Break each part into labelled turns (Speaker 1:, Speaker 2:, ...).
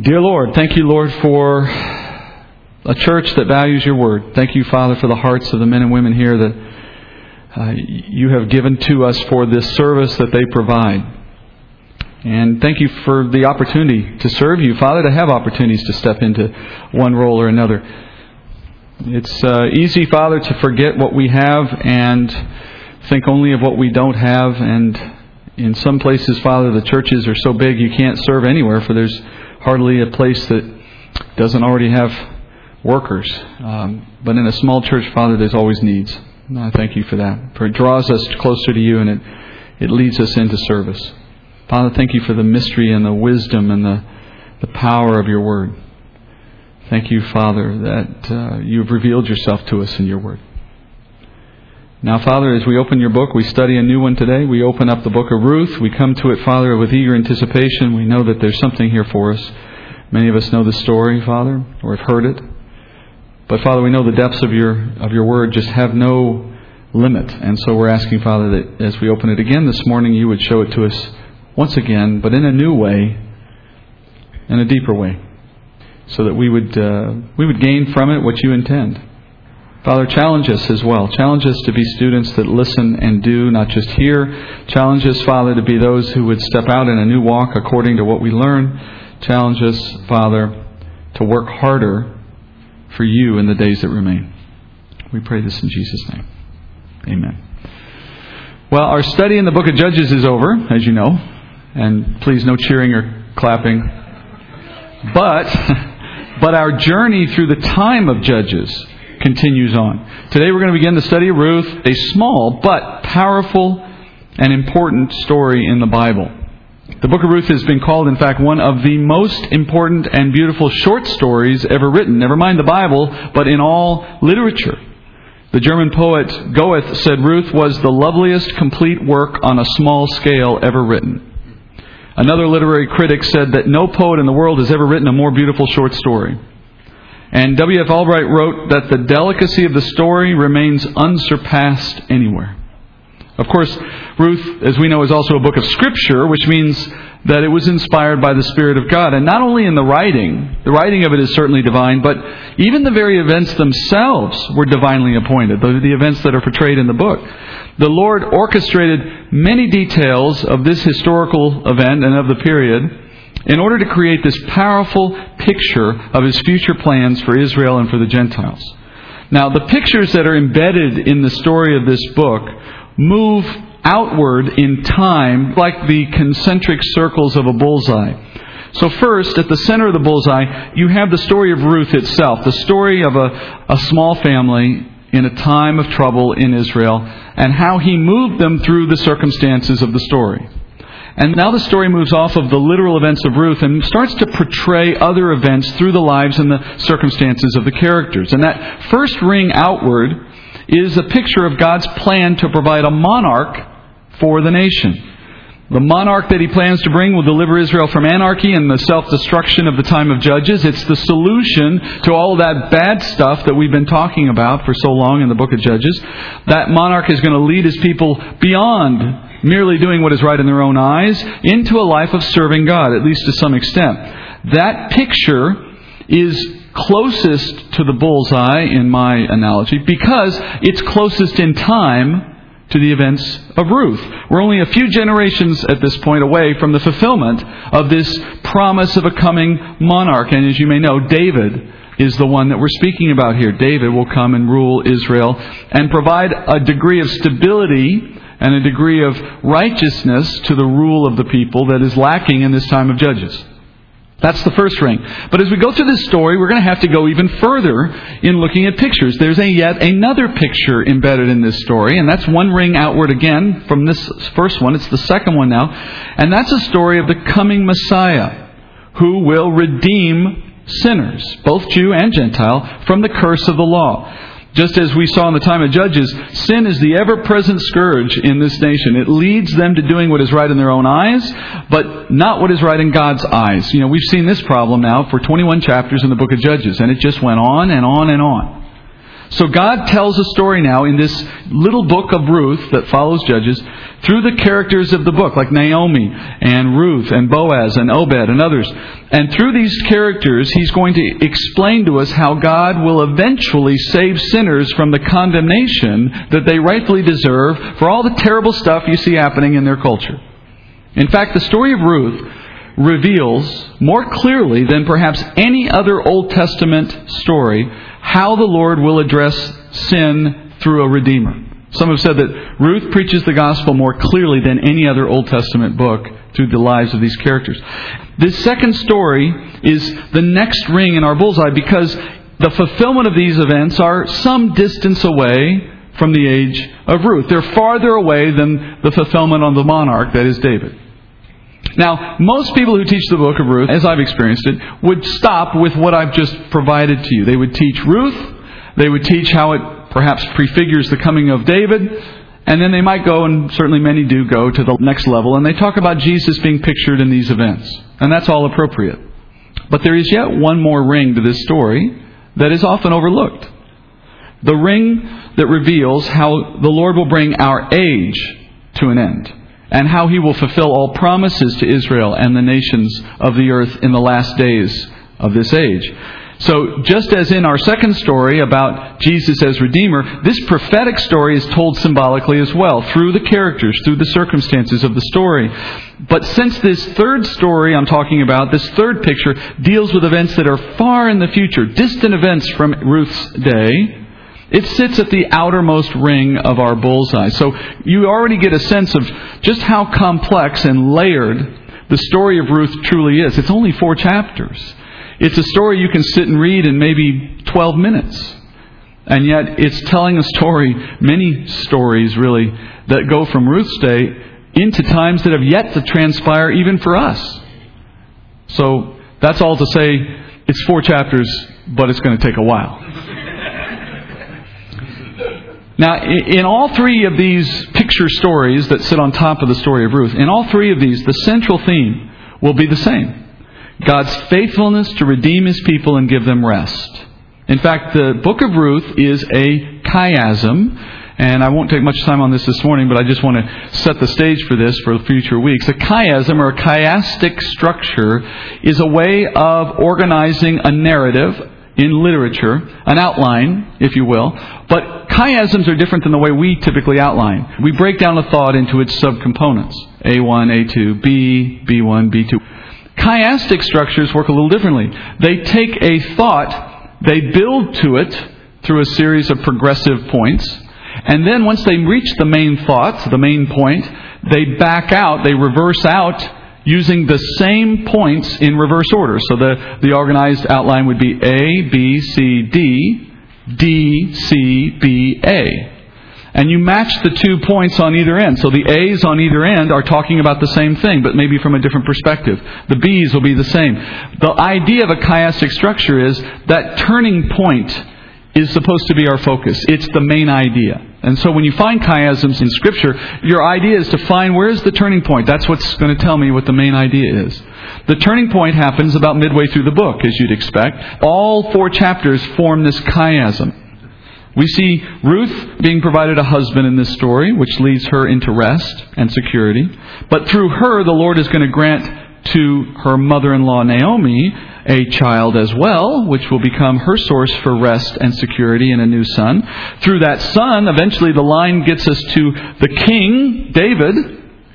Speaker 1: Dear Lord, thank you, Lord, for a church that values your word. Thank you, Father, for the hearts of the men and women here that uh, you have given to us for this service that they provide. And thank you for the opportunity to serve you, Father, to have opportunities to step into one role or another. It's uh, easy, Father, to forget what we have and think only of what we don't have. And in some places, Father, the churches are so big you can't serve anywhere, for there's hardly a place that doesn't already have workers. Um, but in a small church, Father, there's always needs. And I thank you for that. For it draws us closer to you and it, it leads us into service. Father, thank you for the mystery and the wisdom and the, the power of your word. Thank you, Father, that uh, you have revealed yourself to us in your word. Now, Father, as we open your book, we study a new one today. We open up the book of Ruth. We come to it, Father, with eager anticipation. We know that there's something here for us. Many of us know the story, Father, or have heard it. But Father, we know the depths of your of your word just have no limit. And so we're asking, Father, that as we open it again this morning, you would show it to us once again, but in a new way, in a deeper way, so that we would uh, we would gain from it what you intend. Father, challenge us as well. Challenge us to be students that listen and do, not just hear. Challenge us, Father, to be those who would step out in a new walk according to what we learn. Challenge us, Father, to work harder for you in the days that remain. We pray this in Jesus' name. Amen. Well, our study in the book of Judges is over, as you know. And please, no cheering or clapping. But, but our journey through the time of Judges continues on. Today we're going to begin the study of Ruth, a small but powerful and important story in the Bible. The book of Ruth has been called, in fact, one of the most important and beautiful short stories ever written. Never mind the Bible, but in all literature. The German poet Goethe said Ruth was the loveliest complete work on a small scale ever written. Another literary critic said that no poet in the world has ever written a more beautiful short story. And W.F. Albright wrote that the delicacy of the story remains unsurpassed anywhere. Of course, Ruth, as we know, is also a book of Scripture, which means that it was inspired by the Spirit of God. And not only in the writing, the writing of it is certainly divine, but even the very events themselves were divinely appointed, the, the events that are portrayed in the book. The Lord orchestrated many details of this historical event and of the period in order to create this powerful picture of his future plans for Israel and for the Gentiles. Now, the pictures that are embedded in the story of this book move outward in time like the concentric circles of a bullseye. So, first, at the center of the bullseye, you have the story of Ruth itself, the story of a, a small family in a time of trouble in Israel, and how he moved them through the circumstances of the story. And now the story moves off of the literal events of Ruth and starts to portray other events through the lives and the circumstances of the characters. And that first ring outward is a picture of God's plan to provide a monarch for the nation. The monarch that he plans to bring will deliver Israel from anarchy and the self destruction of the time of Judges. It's the solution to all that bad stuff that we've been talking about for so long in the book of Judges. That monarch is going to lead his people beyond merely doing what is right in their own eyes, into a life of serving God, at least to some extent. That picture is closest to the bullseye in my analogy because it's closest in time to the events of Ruth. We're only a few generations at this point away from the fulfillment of this promise of a coming monarch. And as you may know, David is the one that we're speaking about here. David will come and rule Israel and provide a degree of stability and a degree of righteousness to the rule of the people that is lacking in this time of Judges. That's the first ring. But as we go through this story, we're going to have to go even further in looking at pictures. There's a yet another picture embedded in this story, and that's one ring outward again from this first one. It's the second one now. And that's a story of the coming Messiah who will redeem sinners, both Jew and Gentile, from the curse of the law. Just as we saw in the time of Judges, sin is the ever present scourge in this nation. It leads them to doing what is right in their own eyes, but not what is right in God's eyes. You know, we've seen this problem now for 21 chapters in the book of Judges, and it just went on and on and on. So God tells a story now in this little book of Ruth that follows Judges through the characters of the book, like Naomi and Ruth and Boaz and Obed and others. And through these characters, he's going to explain to us how God will eventually save sinners from the condemnation that they rightfully deserve for all the terrible stuff you see happening in their culture. In fact, the story of Ruth reveals more clearly than perhaps any other Old Testament story how the Lord will address sin through a Redeemer. Some have said that Ruth preaches the gospel more clearly than any other Old Testament book through the lives of these characters. This second story is the next ring in our bullseye because the fulfillment of these events are some distance away from the age of Ruth. They're farther away than the fulfillment on the monarch, that is David. Now, most people who teach the book of Ruth, as I've experienced it, would stop with what I've just provided to you. They would teach Ruth, they would teach how it perhaps prefigures the coming of David, and then they might go, and certainly many do go, to the next level, and they talk about Jesus being pictured in these events. And that's all appropriate. But there is yet one more ring to this story that is often overlooked. The ring that reveals how the Lord will bring our age to an end and how he will fulfill all promises to Israel and the nations of the earth in the last days of this age. So, just as in our second story about Jesus as Redeemer, this prophetic story is told symbolically as well, through the characters, through the circumstances of the story. But since this third story I'm talking about, this third picture, deals with events that are far in the future, distant events from Ruth's day, it sits at the outermost ring of our bullseye. So you already get a sense of just how complex and layered the story of Ruth truly is. It's only four chapters. It's a story you can sit and read in maybe 12 minutes. And yet it's telling a story, many stories really, that go from Ruth's day into times that have yet to transpire even for us. So that's all to say it's four chapters, but it's going to take a while. Now, in all three of these picture stories that sit on top of the story of Ruth, in all three of these, the central theme will be the same God's faithfulness to redeem his people and give them rest. In fact, the book of Ruth is a chiasm, and I won't take much time on this this morning, but I just want to set the stage for this for future weeks. A chiasm or a chiastic structure is a way of organizing a narrative in literature, an outline, if you will, but chiasms are different than the way we typically outline. We break down a thought into its subcomponents A1, A2, B, B1, B2. Chiastic structures work a little differently. They take a thought, they build to it through a series of progressive points, and then once they reach the main thought, the main point, they back out, they reverse out using the same points in reverse order. So the, the organized outline would be A, B, C, D, D, C, B, A. And you match the two points on either end. So the A's on either end are talking about the same thing, but maybe from a different perspective. The B's will be the same. The idea of a chiastic structure is that turning point is supposed to be our focus. It's the main idea. And so when you find chiasms in Scripture, your idea is to find where's the turning point. That's what's going to tell me what the main idea is. The turning point happens about midway through the book, as you'd expect. All four chapters form this chiasm. We see Ruth being provided a husband in this story, which leads her into rest and security. But through her, the Lord is going to grant to her mother in law Naomi a child as well, which will become her source for rest and security in a new son. Through that son, eventually the line gets us to the king, David,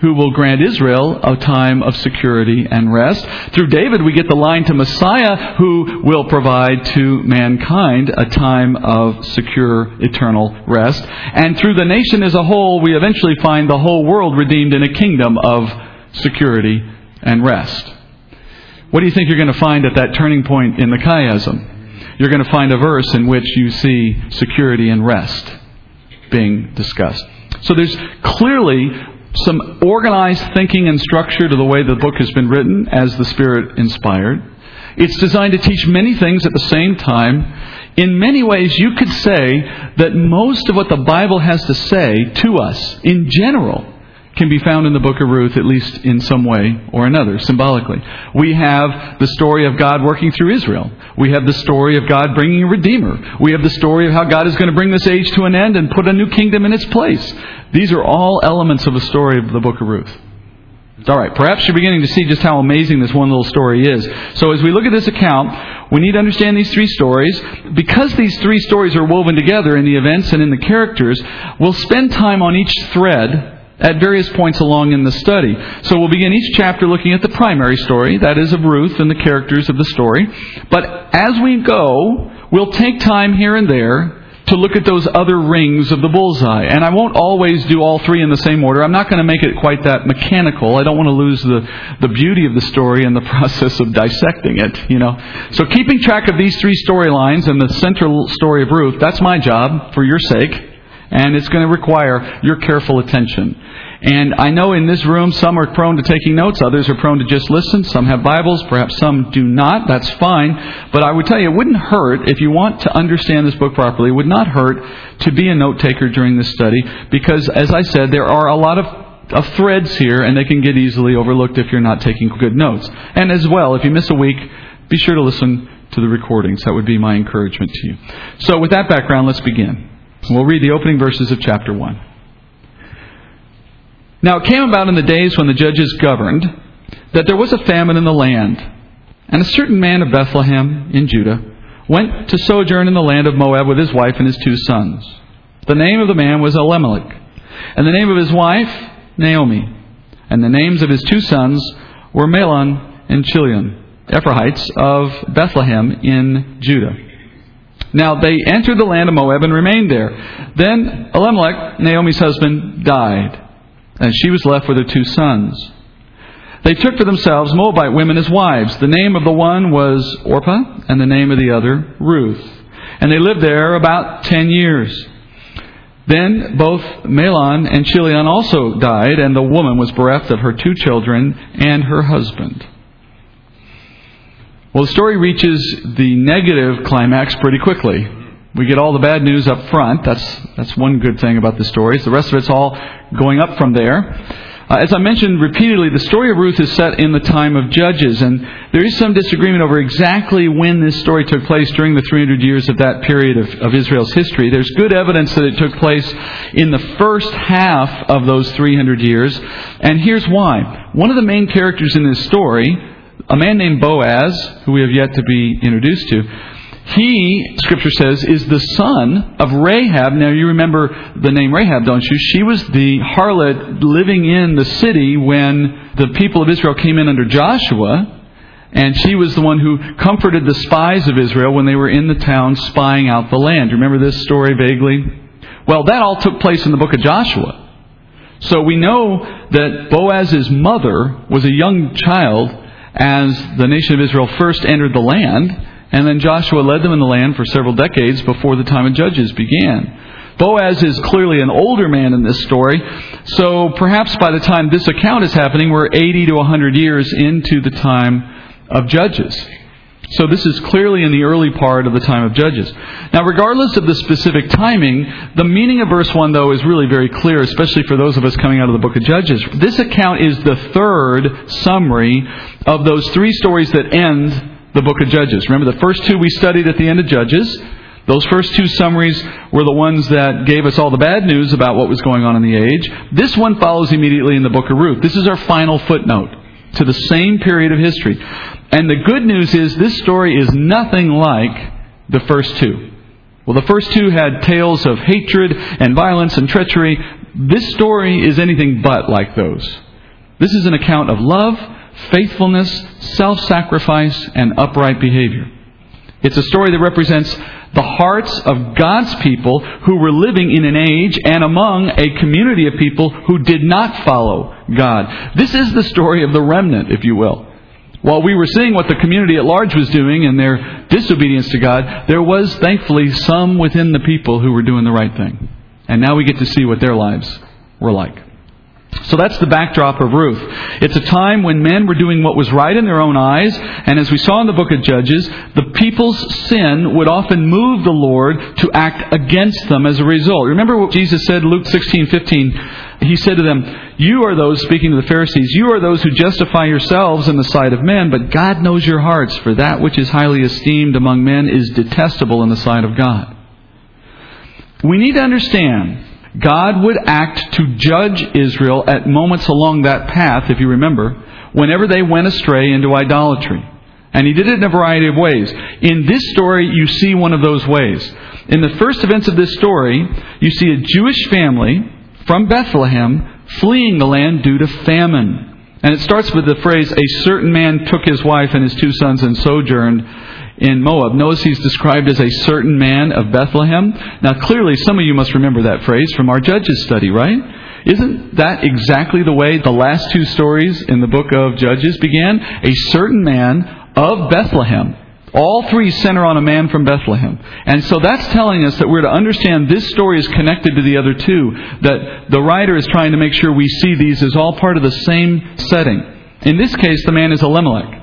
Speaker 1: who will grant Israel a time of security and rest. Through David, we get the line to Messiah, who will provide to mankind a time of secure eternal rest. And through the nation as a whole, we eventually find the whole world redeemed in a kingdom of security and rest. What do you think you're going to find at that turning point in the chiasm? You're going to find a verse in which you see security and rest being discussed. So there's clearly some organized thinking and structure to the way the book has been written as the Spirit inspired. It's designed to teach many things at the same time. In many ways, you could say that most of what the Bible has to say to us in general can be found in the book of Ruth, at least in some way or another, symbolically. We have the story of God working through Israel. We have the story of God bringing a Redeemer. We have the story of how God is going to bring this age to an end and put a new kingdom in its place. These are all elements of the story of the book of Ruth. All right, perhaps you're beginning to see just how amazing this one little story is. So as we look at this account, we need to understand these three stories. Because these three stories are woven together in the events and in the characters, we'll spend time on each thread at various points along in the study. So we'll begin each chapter looking at the primary story, that is of Ruth and the characters of the story. But as we go, we'll take time here and there to look at those other rings of the bullseye. And I won't always do all three in the same order. I'm not going to make it quite that mechanical. I don't want to lose the, the beauty of the story in the process of dissecting it, you know. So keeping track of these three storylines and the central story of Ruth, that's my job for your sake. And it's going to require your careful attention. And I know in this room some are prone to taking notes, others are prone to just listen. Some have Bibles, perhaps some do not. That's fine. But I would tell you, it wouldn't hurt if you want to understand this book properly. It would not hurt to be a note taker during this study because, as I said, there are a lot of of threads here, and they can get easily overlooked if you're not taking good notes. And as well, if you miss a week, be sure to listen to the recordings. That would be my encouragement to you. So, with that background, let's begin. We'll read the opening verses of chapter 1. Now it came about in the days when the judges governed that there was a famine in the land. And a certain man of Bethlehem in Judah went to sojourn in the land of Moab with his wife and his two sons. The name of the man was Elimelech, and the name of his wife, Naomi. And the names of his two sons were Mahlon and Chilion, Ephrathites of Bethlehem in Judah. Now they entered the land of Moab and remained there. Then Elimelech, Naomi's husband, died and she was left with her two sons. They took for themselves Moabite women as wives. The name of the one was Orpah, and the name of the other Ruth. And they lived there about ten years. Then both Mahlon and Chilion also died, and the woman was bereft of her two children and her husband. Well, the story reaches the negative climax pretty quickly. We get all the bad news up front. That's, that's one good thing about the stories. The rest of it's all going up from there. Uh, as I mentioned repeatedly, the story of Ruth is set in the time of Judges, and there is some disagreement over exactly when this story took place during the 300 years of that period of, of Israel's history. There's good evidence that it took place in the first half of those 300 years, and here's why. One of the main characters in this story, a man named Boaz, who we have yet to be introduced to, he, Scripture says, is the son of Rahab. Now, you remember the name Rahab, don't you? She was the harlot living in the city when the people of Israel came in under Joshua. And she was the one who comforted the spies of Israel when they were in the town spying out the land. You remember this story vaguely? Well, that all took place in the book of Joshua. So we know that Boaz's mother was a young child as the nation of Israel first entered the land. And then Joshua led them in the land for several decades before the time of Judges began. Boaz is clearly an older man in this story, so perhaps by the time this account is happening, we're 80 to 100 years into the time of Judges. So this is clearly in the early part of the time of Judges. Now, regardless of the specific timing, the meaning of verse 1, though, is really very clear, especially for those of us coming out of the book of Judges. This account is the third summary of those three stories that end the book of Judges. Remember, the first two we studied at the end of Judges. Those first two summaries were the ones that gave us all the bad news about what was going on in the age. This one follows immediately in the book of Ruth. This is our final footnote to the same period of history. And the good news is this story is nothing like the first two. Well, the first two had tales of hatred and violence and treachery. This story is anything but like those. This is an account of love faithfulness, self sacrifice, and upright behavior. It's a story that represents the hearts of God's people who were living in an age and among a community of people who did not follow God. This is the story of the remnant, if you will. While we were seeing what the community at large was doing in their disobedience to God, there was thankfully some within the people who were doing the right thing. And now we get to see what their lives were like. So that's the backdrop of Ruth. It's a time when men were doing what was right in their own eyes, and as we saw in the book of Judges, the people's sin would often move the Lord to act against them as a result. Remember what Jesus said, Luke 16:15, he said to them, You are those, speaking to the Pharisees, you are those who justify yourselves in the sight of men, but God knows your hearts, for that which is highly esteemed among men is detestable in the sight of God. We need to understand God would act to judge Israel at moments along that path, if you remember, whenever they went astray into idolatry. And he did it in a variety of ways. In this story, you see one of those ways. In the first events of this story, you see a Jewish family from Bethlehem fleeing the land due to famine. And it starts with the phrase, A certain man took his wife and his two sons and sojourned in Moab. Notice he's described as a certain man of Bethlehem. Now, clearly, some of you must remember that phrase from our Judges study, right? Isn't that exactly the way the last two stories in the book of Judges began? A certain man of Bethlehem. All three center on a man from Bethlehem. And so that's telling us that we're to understand this story is connected to the other two. That the writer is trying to make sure we see these as all part of the same setting. In this case, the man is Elimelech.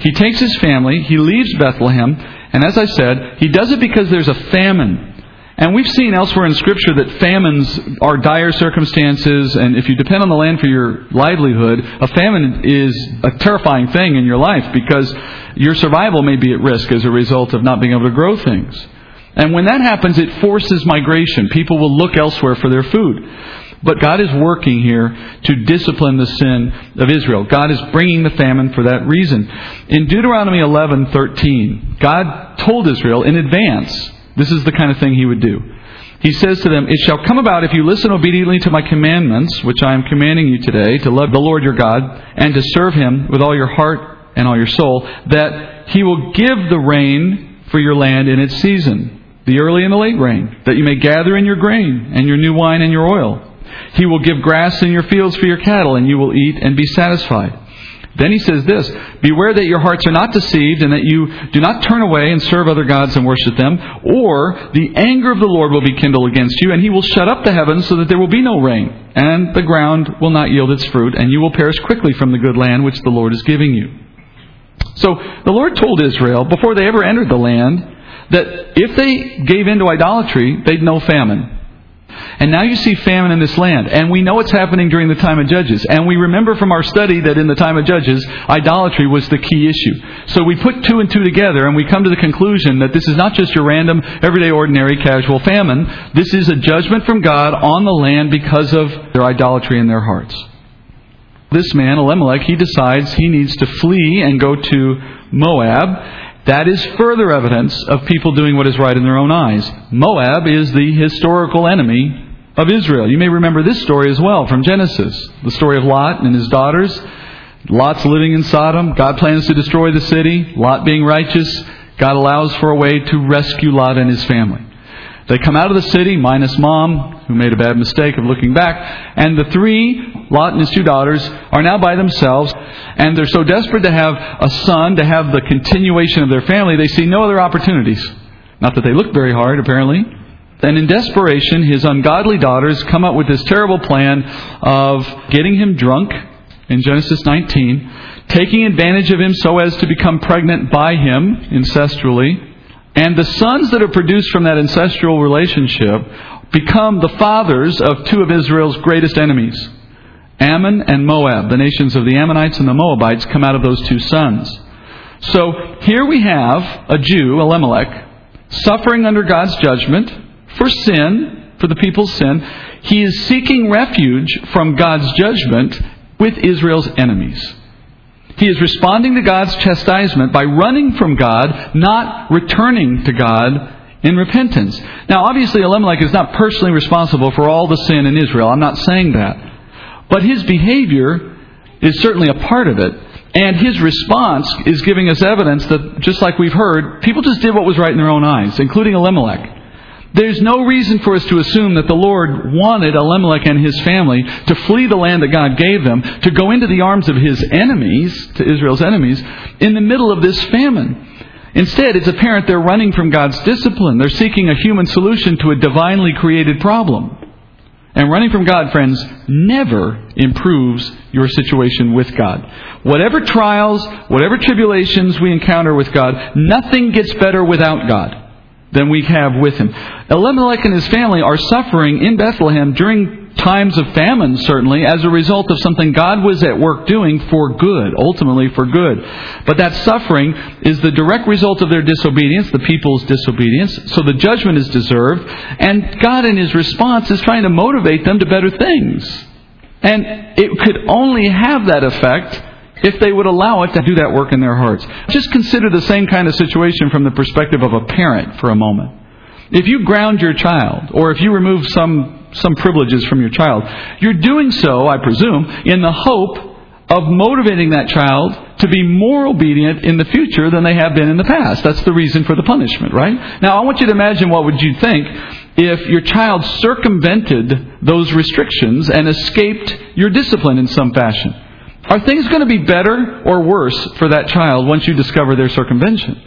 Speaker 1: He takes his family, he leaves Bethlehem, and as I said, he does it because there's a famine. And we've seen elsewhere in Scripture that famines are dire circumstances, and if you depend on the land for your livelihood, a famine is a terrifying thing in your life because your survival may be at risk as a result of not being able to grow things. And when that happens, it forces migration. People will look elsewhere for their food. But God is working here to discipline the sin of Israel. God is bringing the famine for that reason. In Deuteronomy 11:13, God told Israel in advance this is the kind of thing he would do. He says to them, It shall come about if you listen obediently to my commandments, which I am commanding you today, to love the Lord your God, and to serve him with all your heart and all your soul, that he will give the rain for your land in its season, the early and the late rain, that you may gather in your grain, and your new wine and your oil. He will give grass in your fields for your cattle, and you will eat and be satisfied. Then he says this Beware that your hearts are not deceived, and that you do not turn away and serve other gods and worship them, or the anger of the Lord will be kindled against you, and he will shut up the heavens so that there will be no rain, and the ground will not yield its fruit, and you will perish quickly from the good land which the Lord is giving you. So the Lord told Israel, before they ever entered the land, that if they gave in to idolatry, they'd know famine. And now you see famine in this land. And we know it's happening during the time of Judges. And we remember from our study that in the time of Judges, idolatry was the key issue. So we put two and two together and we come to the conclusion that this is not just your random, everyday, ordinary, casual famine. This is a judgment from God on the land because of their idolatry in their hearts. This man, Elimelech, he decides he needs to flee and go to Moab. That is further evidence of people doing what is right in their own eyes. Moab is the historical enemy of Israel. You may remember this story as well from Genesis the story of Lot and his daughters. Lot's living in Sodom. God plans to destroy the city. Lot being righteous. God allows for a way to rescue Lot and his family. They come out of the city, minus mom, who made a bad mistake of looking back, and the three, Lot and his two daughters, are now by themselves, and they're so desperate to have a son, to have the continuation of their family, they see no other opportunities. Not that they look very hard, apparently. And in desperation, his ungodly daughters come up with this terrible plan of getting him drunk in Genesis 19, taking advantage of him so as to become pregnant by him incestually, and the sons that are produced from that ancestral relationship become the fathers of two of Israel's greatest enemies. Ammon and Moab, the nations of the Ammonites and the Moabites, come out of those two sons. So here we have a Jew, Elimelech, suffering under God's judgment for sin, for the people's sin. He is seeking refuge from God's judgment with Israel's enemies. He is responding to God's chastisement by running from God, not returning to God in repentance. Now, obviously, Elimelech is not personally responsible for all the sin in Israel. I'm not saying that. But his behavior is certainly a part of it. And his response is giving us evidence that, just like we've heard, people just did what was right in their own eyes, including Elimelech. There's no reason for us to assume that the Lord wanted Elimelech and his family to flee the land that God gave them, to go into the arms of his enemies, to Israel's enemies, in the middle of this famine. Instead, it's apparent they're running from God's discipline. They're seeking a human solution to a divinely created problem. And running from God, friends, never improves your situation with God. Whatever trials, whatever tribulations we encounter with God, nothing gets better without God than we have with him. Elimelech and his family are suffering in Bethlehem during times of famine, certainly, as a result of something God was at work doing for good, ultimately for good. But that suffering is the direct result of their disobedience, the people's disobedience, so the judgment is deserved, and God in His response is trying to motivate them to better things. And it could only have that effect if they would allow it to do that work in their hearts. Just consider the same kind of situation from the perspective of a parent for a moment. If you ground your child, or if you remove some, some privileges from your child, you're doing so, I presume, in the hope of motivating that child to be more obedient in the future than they have been in the past. That's the reason for the punishment, right? Now, I want you to imagine what would you think if your child circumvented those restrictions and escaped your discipline in some fashion. Are things going to be better or worse for that child once you discover their circumvention?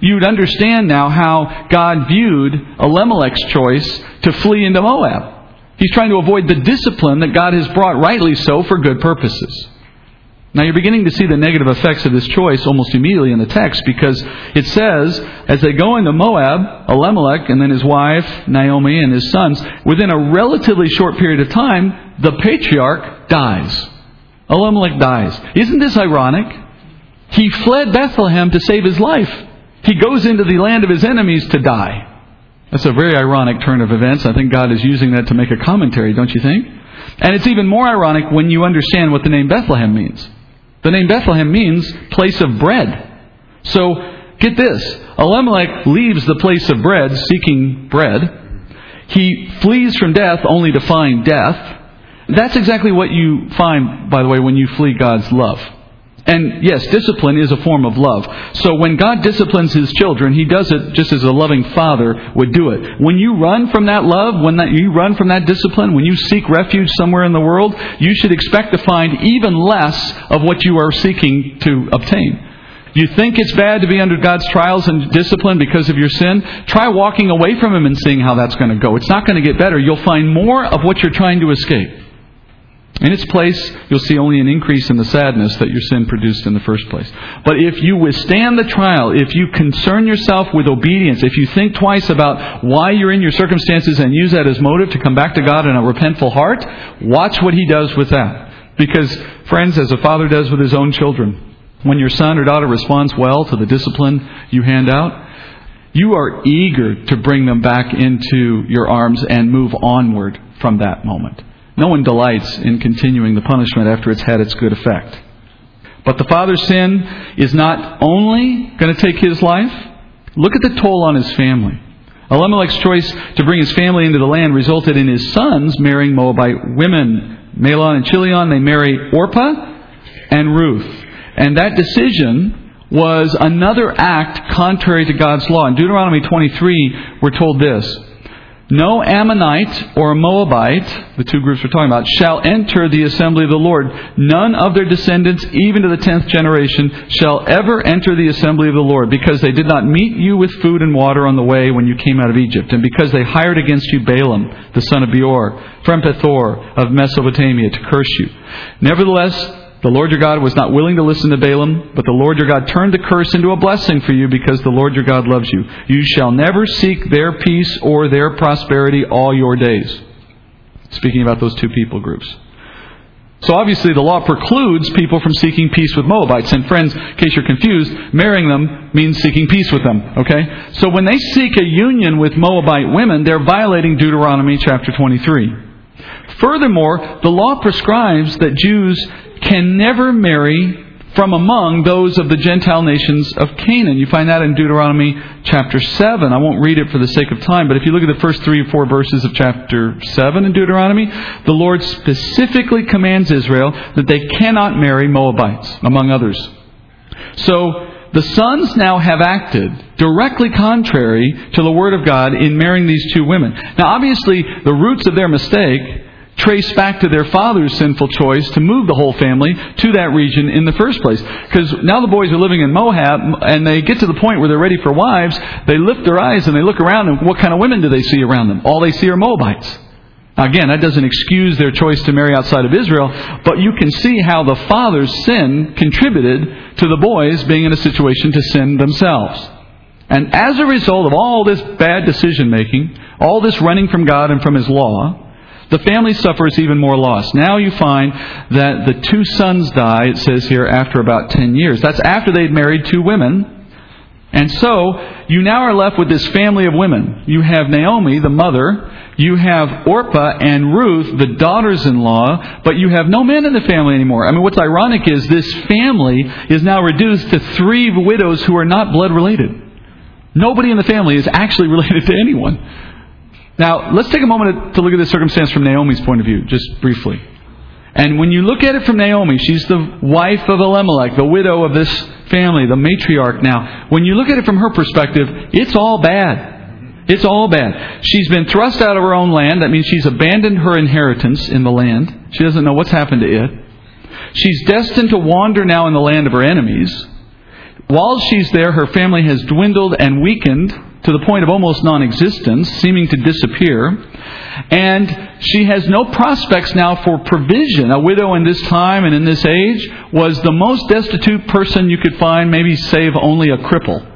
Speaker 1: You'd understand now how God viewed Elimelech's choice to flee into Moab. He's trying to avoid the discipline that God has brought, rightly so, for good purposes. Now you're beginning to see the negative effects of this choice almost immediately in the text because it says, as they go into Moab, Elimelech and then his wife, Naomi, and his sons, within a relatively short period of time, the patriarch dies. Elimelech dies. Isn't this ironic? He fled Bethlehem to save his life. He goes into the land of his enemies to die. That's a very ironic turn of events. I think God is using that to make a commentary, don't you think? And it's even more ironic when you understand what the name Bethlehem means. The name Bethlehem means place of bread. So, get this. Elimelech leaves the place of bread seeking bread. He flees from death only to find death. That's exactly what you find, by the way, when you flee God's love. And yes, discipline is a form of love. So when God disciplines His children, He does it just as a loving father would do it. When you run from that love, when that, you run from that discipline, when you seek refuge somewhere in the world, you should expect to find even less of what you are seeking to obtain. You think it's bad to be under God's trials and discipline because of your sin? Try walking away from Him and seeing how that's going to go. It's not going to get better. You'll find more of what you're trying to escape. In its place, you'll see only an increase in the sadness that your sin produced in the first place. But if you withstand the trial, if you concern yourself with obedience, if you think twice about why you're in your circumstances and use that as motive to come back to God in a repentful heart, watch what He does with that. Because, friends, as a father does with his own children, when your son or daughter responds well to the discipline you hand out, you are eager to bring them back into your arms and move onward from that moment. No one delights in continuing the punishment after it's had its good effect. But the father's sin is not only going to take his life, look at the toll on his family. Elimelech's choice to bring his family into the land resulted in his sons marrying Moabite women. Mahlon and Chilion, they marry Orpah and Ruth. And that decision was another act contrary to God's law. In Deuteronomy 23, we're told this no Ammonite or Moabite, the two groups we're talking about, shall enter the assembly of the Lord. None of their descendants, even to the tenth generation, shall ever enter the assembly of the Lord, because they did not meet you with food and water on the way when you came out of Egypt, and because they hired against you Balaam, the son of Beor, from Pethor of Mesopotamia, to curse you. Nevertheless, the Lord your God was not willing to listen to Balaam, but the Lord your God turned the curse into a blessing for you because the Lord your God loves you. You shall never seek their peace or their prosperity all your days. Speaking about those two people groups. So obviously the law precludes people from seeking peace with Moabites. And friends, in case you're confused, marrying them means seeking peace with them. Okay? So when they seek a union with Moabite women, they're violating Deuteronomy chapter 23. Furthermore, the law prescribes that Jews can never marry from among those of the Gentile nations of Canaan. You find that in Deuteronomy chapter 7. I won't read it for the sake of time, but if you look at the first three or four verses of chapter 7 in Deuteronomy, the Lord specifically commands Israel that they cannot marry Moabites, among others. So, the sons now have acted directly contrary to the Word of God in marrying these two women. Now, obviously, the roots of their mistake trace back to their father's sinful choice to move the whole family to that region in the first place. Because now the boys are living in Moab, and they get to the point where they're ready for wives. They lift their eyes and they look around, and what kind of women do they see around them? All they see are Moabites. Again, that doesn't excuse their choice to marry outside of Israel, but you can see how the father's sin contributed to the boys being in a situation to sin themselves. And as a result of all this bad decision making, all this running from God and from His law, The family suffers even more loss. Now you find that the two sons die, it says here, after about 10 years. That's after they'd married two women. And so, you now are left with this family of women. You have Naomi, the mother. You have Orpah and Ruth, the daughters in law, but you have no men in the family anymore. I mean, what's ironic is this family is now reduced to three widows who are not blood related. Nobody in the family is actually related to anyone. Now, let's take a moment to look at this circumstance from Naomi's point of view, just briefly. And when you look at it from Naomi, she's the wife of Elimelech, the widow of this family, the matriarch now. When you look at it from her perspective, it's all bad. It's all bad. She's been thrust out of her own land. That means she's abandoned her inheritance in the land. She doesn't know what's happened to it. She's destined to wander now in the land of her enemies. While she's there, her family has dwindled and weakened to the point of almost non existence, seeming to disappear. And she has no prospects now for provision. A widow in this time and in this age was the most destitute person you could find, maybe save only a cripple.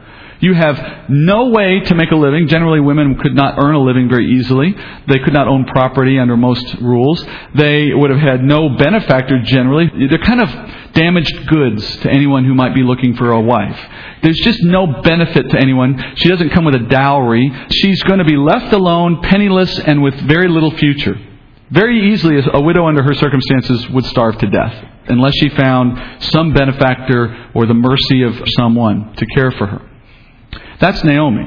Speaker 1: You have no way to make a living. Generally, women could not earn a living very easily. They could not own property under most rules. They would have had no benefactor generally. They're kind of damaged goods to anyone who might be looking for a wife. There's just no benefit to anyone. She doesn't come with a dowry. She's going to be left alone, penniless, and with very little future. Very easily, a widow under her circumstances would starve to death unless she found some benefactor or the mercy of someone to care for her. That's Naomi.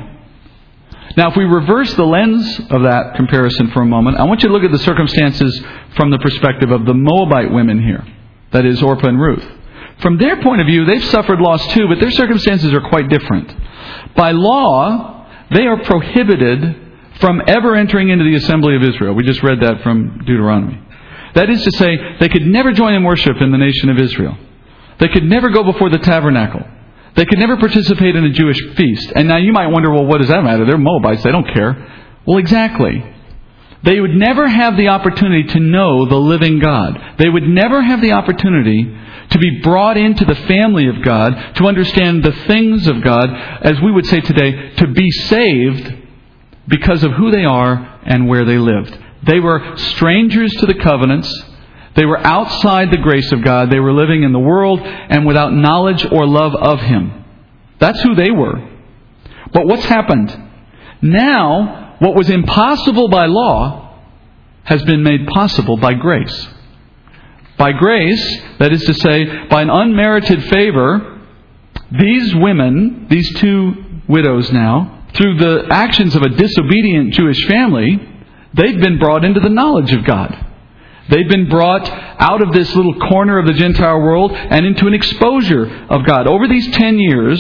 Speaker 1: Now, if we reverse the lens of that comparison for a moment, I want you to look at the circumstances from the perspective of the Moabite women here. That is, Orpah and Ruth. From their point of view, they've suffered loss too, but their circumstances are quite different. By law, they are prohibited from ever entering into the assembly of Israel. We just read that from Deuteronomy. That is to say, they could never join in worship in the nation of Israel. They could never go before the tabernacle. They could never participate in a Jewish feast. And now you might wonder, well, what does that matter? They're Moabites. They don't care. Well, exactly. They would never have the opportunity to know the living God. They would never have the opportunity to be brought into the family of God, to understand the things of God, as we would say today, to be saved because of who they are and where they lived. They were strangers to the covenants. They were outside the grace of God. They were living in the world and without knowledge or love of Him. That's who they were. But what's happened? Now, what was impossible by law has been made possible by grace. By grace, that is to say, by an unmerited favor, these women, these two widows now, through the actions of a disobedient Jewish family, they've been brought into the knowledge of God. They've been brought out of this little corner of the Gentile world and into an exposure of God. Over these ten years,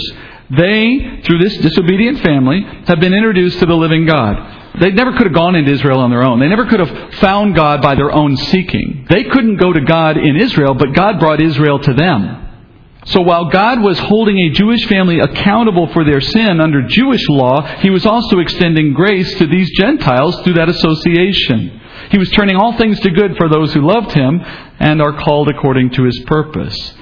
Speaker 1: they, through this disobedient family, have been introduced to the living God. They never could have gone into Israel on their own. They never could have found God by their own seeking. They couldn't go to God in Israel, but God brought Israel to them. So while God was holding a Jewish family accountable for their sin under Jewish law, He was also extending grace to these Gentiles through that association. He was turning all things to good for those who loved him and are called according to his purpose.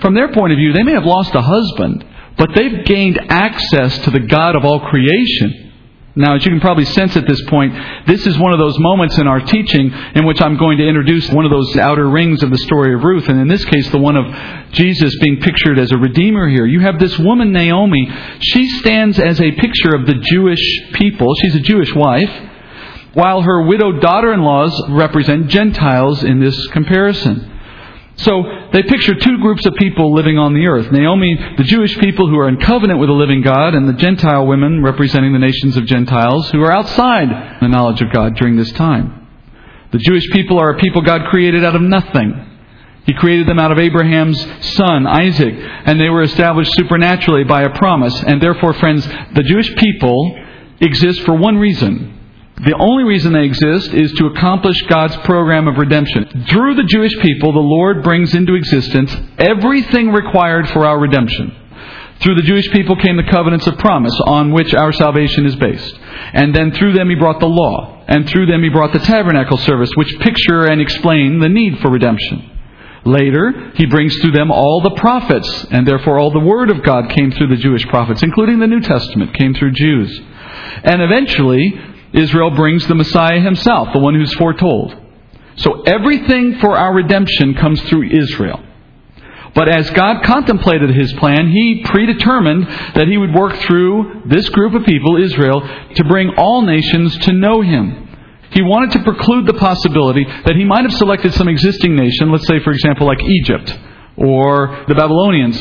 Speaker 1: From their point of view, they may have lost a husband, but they've gained access to the God of all creation. Now, as you can probably sense at this point, this is one of those moments in our teaching in which I'm going to introduce one of those outer rings of the story of Ruth, and in this case, the one of Jesus being pictured as a redeemer here. You have this woman, Naomi. She stands as a picture of the Jewish people. She's a Jewish wife while her widowed daughter in laws represent Gentiles in this comparison. So they picture two groups of people living on the earth Naomi, the Jewish people who are in covenant with the living God, and the Gentile women representing the nations of Gentiles who are outside the knowledge of God during this time. The Jewish people are a people God created out of nothing. He created them out of Abraham's son, Isaac, and they were established supernaturally by a promise. And therefore, friends, the Jewish people exist for one reason the only reason they exist is to accomplish God's program of redemption. Through the Jewish people, the Lord brings into existence everything required for our redemption. Through the Jewish people came the covenants of promise on which our salvation is based. And then through them he brought the law. And through them he brought the tabernacle service, which picture and explain the need for redemption. Later, he brings through them all the prophets, and therefore all the word of God came through the Jewish prophets, including the New Testament, came through Jews. And eventually, Israel brings the Messiah himself, the one who's foretold. So everything for our redemption comes through Israel. But as God contemplated his plan, he predetermined that he would work through this group of people, Israel, to bring all nations to know him. He wanted to preclude the possibility that he might have selected some existing nation, let's say, for example, like Egypt or the Babylonians,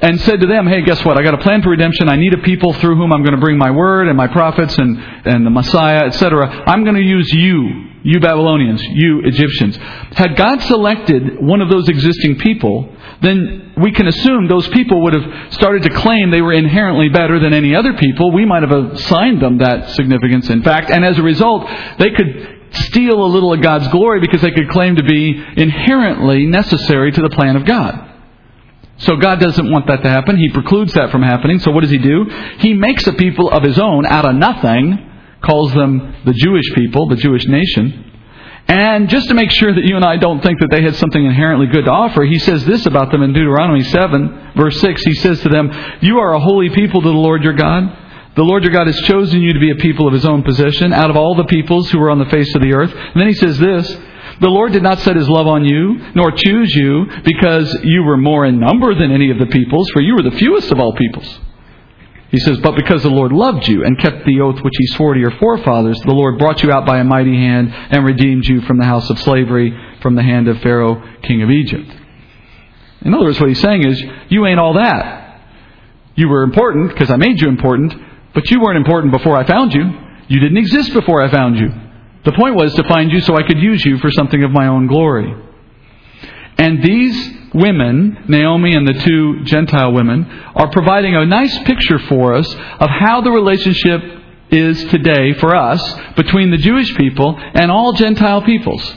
Speaker 1: and said to them, Hey, guess what? I got a plan for redemption. I need a people through whom I'm going to bring my word and my prophets and, and the Messiah, etc. I'm going to use you, you Babylonians, you Egyptians. Had God selected one of those existing people, then we can assume those people would have started to claim they were inherently better than any other people. We might have assigned them that significance, in fact, and as a result, they could steal a little of God's glory because they could claim to be inherently necessary to the plan of God. So God doesn't want that to happen. He precludes that from happening. So what does He do? He makes a people of His own out of nothing, calls them the Jewish people, the Jewish nation. And just to make sure that you and I don't think that they had something inherently good to offer, he says this about them in Deuteronomy 7, verse 6. He says to them, You are a holy people to the Lord your God. The Lord your God has chosen you to be a people of his own possession out of all the peoples who are on the face of the earth. And then he says this the Lord did not set his love on you, nor choose you, because you were more in number than any of the peoples, for you were the fewest of all peoples. He says, But because the Lord loved you and kept the oath which he swore to your forefathers, the Lord brought you out by a mighty hand and redeemed you from the house of slavery, from the hand of Pharaoh, king of Egypt. In other words, what he's saying is, you ain't all that. You were important because I made you important, but you weren't important before I found you. You didn't exist before I found you. The point was to find you so I could use you for something of my own glory. And these women, Naomi and the two Gentile women, are providing a nice picture for us of how the relationship is today for us between the Jewish people and all Gentile peoples.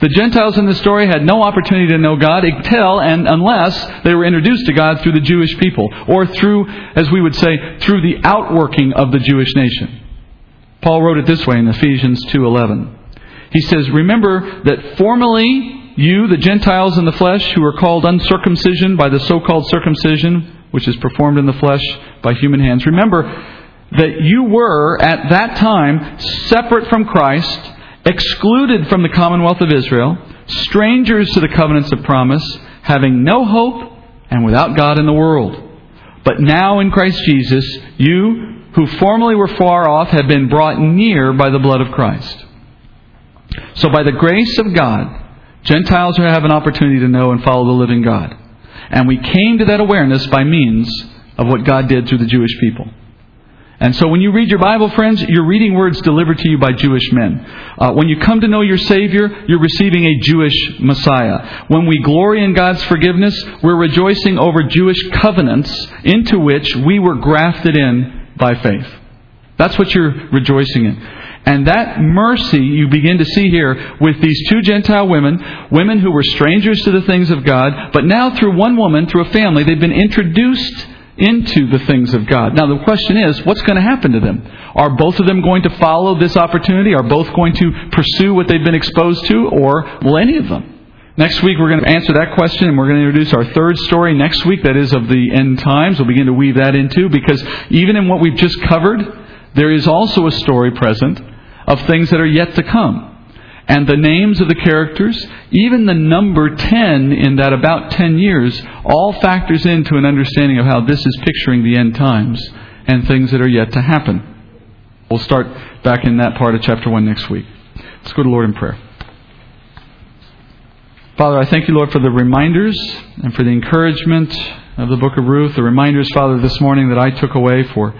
Speaker 1: The Gentiles in the story had no opportunity to know God until and unless they were introduced to God through the Jewish people, or through, as we would say, through the outworking of the Jewish nation. Paul wrote it this way in Ephesians 2:11. He says, "Remember that formerly you, the Gentiles in the flesh, who are called uncircumcision by the so-called circumcision, which is performed in the flesh by human hands, remember that you were at that time separate from Christ, excluded from the commonwealth of Israel, strangers to the covenants of promise, having no hope and without God in the world. But now in Christ Jesus, you who formerly were far off have been brought near by the blood of Christ. So, by the grace of God, Gentiles have an opportunity to know and follow the living God. And we came to that awareness by means of what God did through the Jewish people. And so when you read your Bible, friends, you're reading words delivered to you by Jewish men. Uh, when you come to know your Savior, you're receiving a Jewish Messiah. When we glory in God's forgiveness, we're rejoicing over Jewish covenants into which we were grafted in by faith. That's what you're rejoicing in. And that mercy you begin to see here with these two Gentile women, women who were strangers to the things of God, but now through one woman, through a family, they've been introduced into the things of God. Now the question is, what's going to happen to them? Are both of them going to follow this opportunity? Are both going to pursue what they've been exposed to? Or will any of them? Next week, we're going to answer that question, and we're going to introduce our third story next week, that is of the end times. We'll begin to weave that into, because even in what we've just covered, there is also a story present of things that are yet to come. And the names of the characters, even the number 10 in that about 10 years, all factors into an understanding of how this is picturing the end times and things that are yet to happen. We'll start back in that part of chapter 1 next week. Let's go to Lord in prayer. Father, I thank you, Lord, for the reminders and for the encouragement of the book of Ruth. The reminders, Father, this morning that I took away for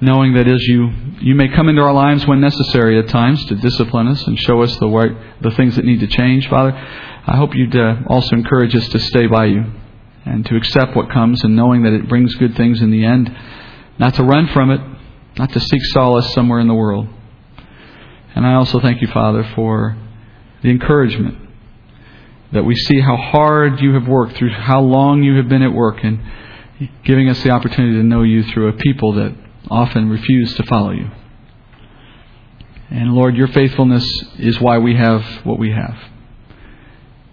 Speaker 1: knowing that as you you may come into our lives when necessary at times to discipline us and show us the the things that need to change, Father. I hope you'd uh, also encourage us to stay by you and to accept what comes and knowing that it brings good things in the end, not to run from it, not to seek solace somewhere in the world. And I also thank you, Father, for the encouragement that we see how hard you have worked, through how long you have been at work, and giving us the opportunity to know you through a people that often refuse to follow you. And Lord, your faithfulness is why we have what we have.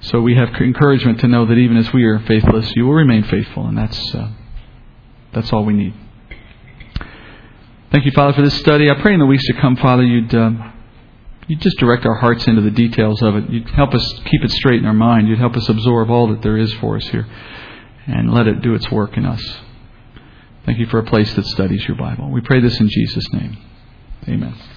Speaker 1: So we have encouragement to know that even as we are faithless, you will remain faithful, and that's uh, that's all we need. Thank you, Father, for this study. I pray in the weeks to come, Father, you'd. Um, You'd just direct our hearts into the details of it. You'd help us keep it straight in our mind. You'd help us absorb all that there is for us here and let it do its work in us. Thank you for a place that studies your Bible. We pray this in Jesus' name. Amen.